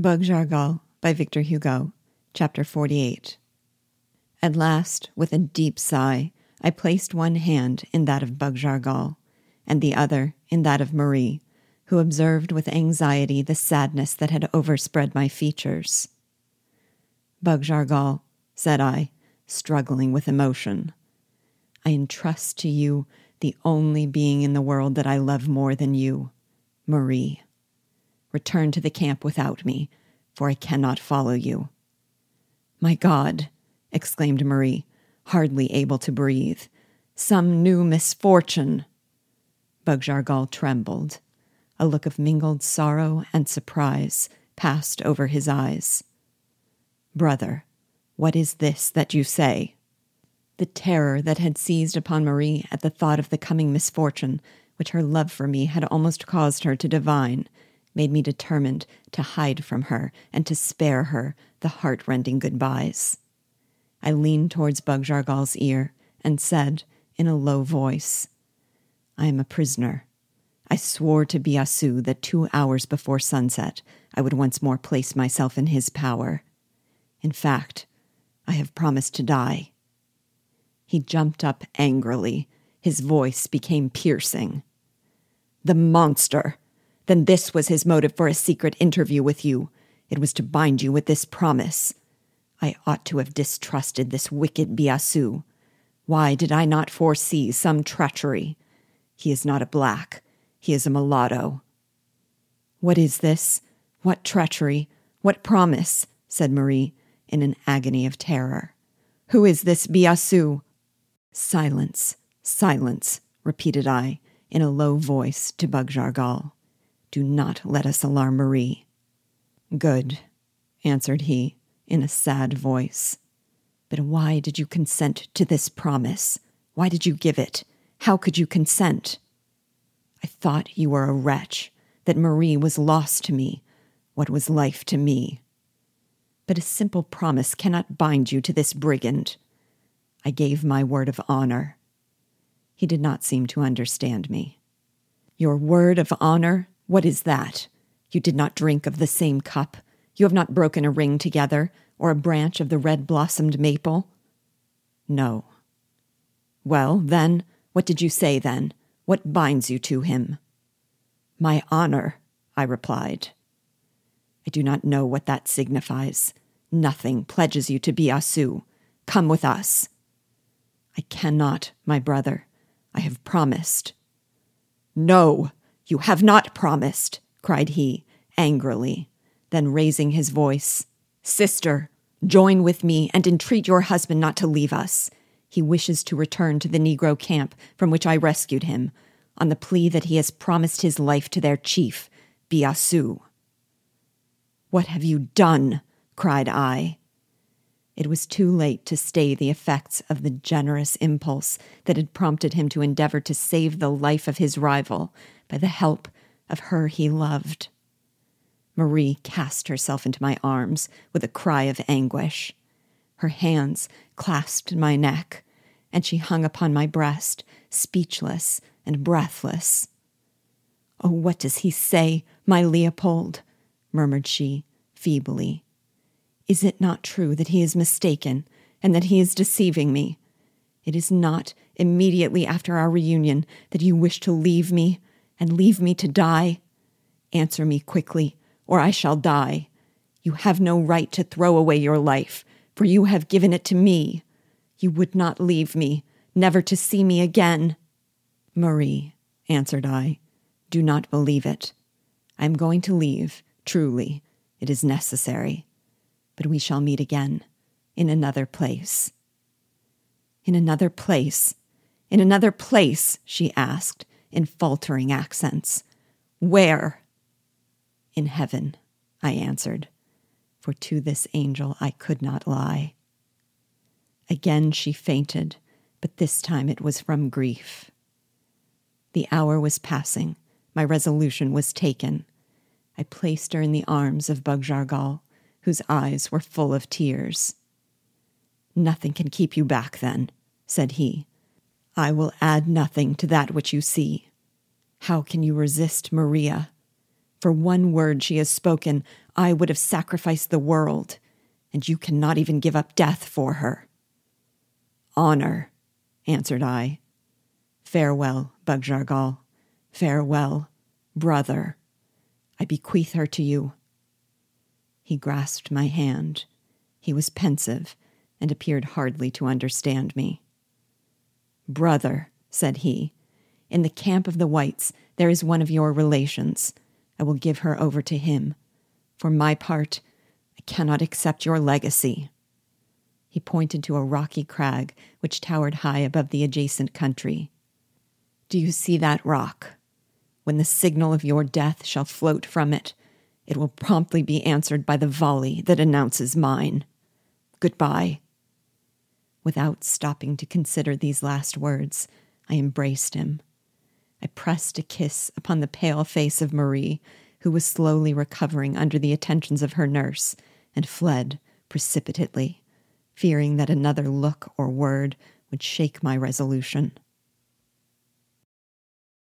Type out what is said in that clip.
Bug Jargal by Victor Hugo, Chapter 48. At last, with a deep sigh, I placed one hand in that of Bug Jargal, and the other in that of Marie, who observed with anxiety the sadness that had overspread my features. Bug Jargal, said I, struggling with emotion, I entrust to you the only being in the world that I love more than you, Marie. Return to the camp without me, for I cannot follow you. My God, exclaimed Marie, hardly able to breathe. Some new misfortune. Bug Jargal trembled. A look of mingled sorrow and surprise passed over his eyes. Brother, what is this that you say? The terror that had seized upon Marie at the thought of the coming misfortune, which her love for me had almost caused her to divine, made me determined to hide from her and to spare her the heart-rending goodbyes. I leaned towards Bug Jargal's ear and said in a low voice, I am a prisoner. I swore to Biassou that two hours before sunset I would once more place myself in his power. In fact, I have promised to die. He jumped up angrily. His voice became piercing. The monster! Then this was his motive for a secret interview with you. It was to bind you with this promise. I ought to have distrusted this wicked Biassou. Why did I not foresee some treachery? He is not a black. He is a mulatto. What is this? What treachery? What promise? said Marie in an agony of terror. Who is this Biassou? Silence, silence, repeated I in a low voice to Bug Jargal. Do not let us alarm Marie. Good, answered he in a sad voice. But why did you consent to this promise? Why did you give it? How could you consent? I thought you were a wretch, that Marie was lost to me. What was life to me? But a simple promise cannot bind you to this brigand. I gave my word of honor. He did not seem to understand me. Your word of honor? What is that? You did not drink of the same cup. You have not broken a ring together, or a branch of the red blossomed maple? No. Well, then, what did you say then? What binds you to him? My honor, I replied. I do not know what that signifies. Nothing pledges you to Biassou. Come with us. I cannot, my brother. I have promised. No, you have not promised, cried he, angrily. Then raising his voice, Sister, join with me and entreat your husband not to leave us. He wishes to return to the Negro camp from which I rescued him, on the plea that he has promised his life to their chief, Biassou. What have you done? cried I. It was too late to stay the effects of the generous impulse that had prompted him to endeavor to save the life of his rival by the help of her he loved. Marie cast herself into my arms with a cry of anguish. Her hands clasped my neck, and she hung upon my breast, speechless and breathless. Oh, what does he say, my Leopold? murmured she, feebly. Is it not true that he is mistaken and that he is deceiving me? It is not immediately after our reunion that you wish to leave me and leave me to die? Answer me quickly, or I shall die. You have no right to throw away your life, for you have given it to me. You would not leave me, never to see me again. Marie, answered I, do not believe it. I am going to leave, truly. It is necessary but we shall meet again in another place. In another place? In another place? she asked in faltering accents. Where? In heaven, I answered, for to this angel I could not lie. Again she fainted, but this time it was from grief. The hour was passing. My resolution was taken. I placed her in the arms of Bug Jargal whose eyes were full of tears. Nothing can keep you back, then, said he. I will add nothing to that which you see. How can you resist Maria? For one word she has spoken, I would have sacrificed the world, and you cannot even give up death for her. Honor, answered I. Farewell, Bug Farewell, brother. I bequeath her to you. He grasped my hand. He was pensive and appeared hardly to understand me. Brother, said he, in the camp of the whites there is one of your relations. I will give her over to him. For my part, I cannot accept your legacy. He pointed to a rocky crag which towered high above the adjacent country. Do you see that rock? When the signal of your death shall float from it, it will promptly be answered by the volley that announces mine. Goodbye. Without stopping to consider these last words, I embraced him. I pressed a kiss upon the pale face of Marie, who was slowly recovering under the attentions of her nurse, and fled precipitately, fearing that another look or word would shake my resolution.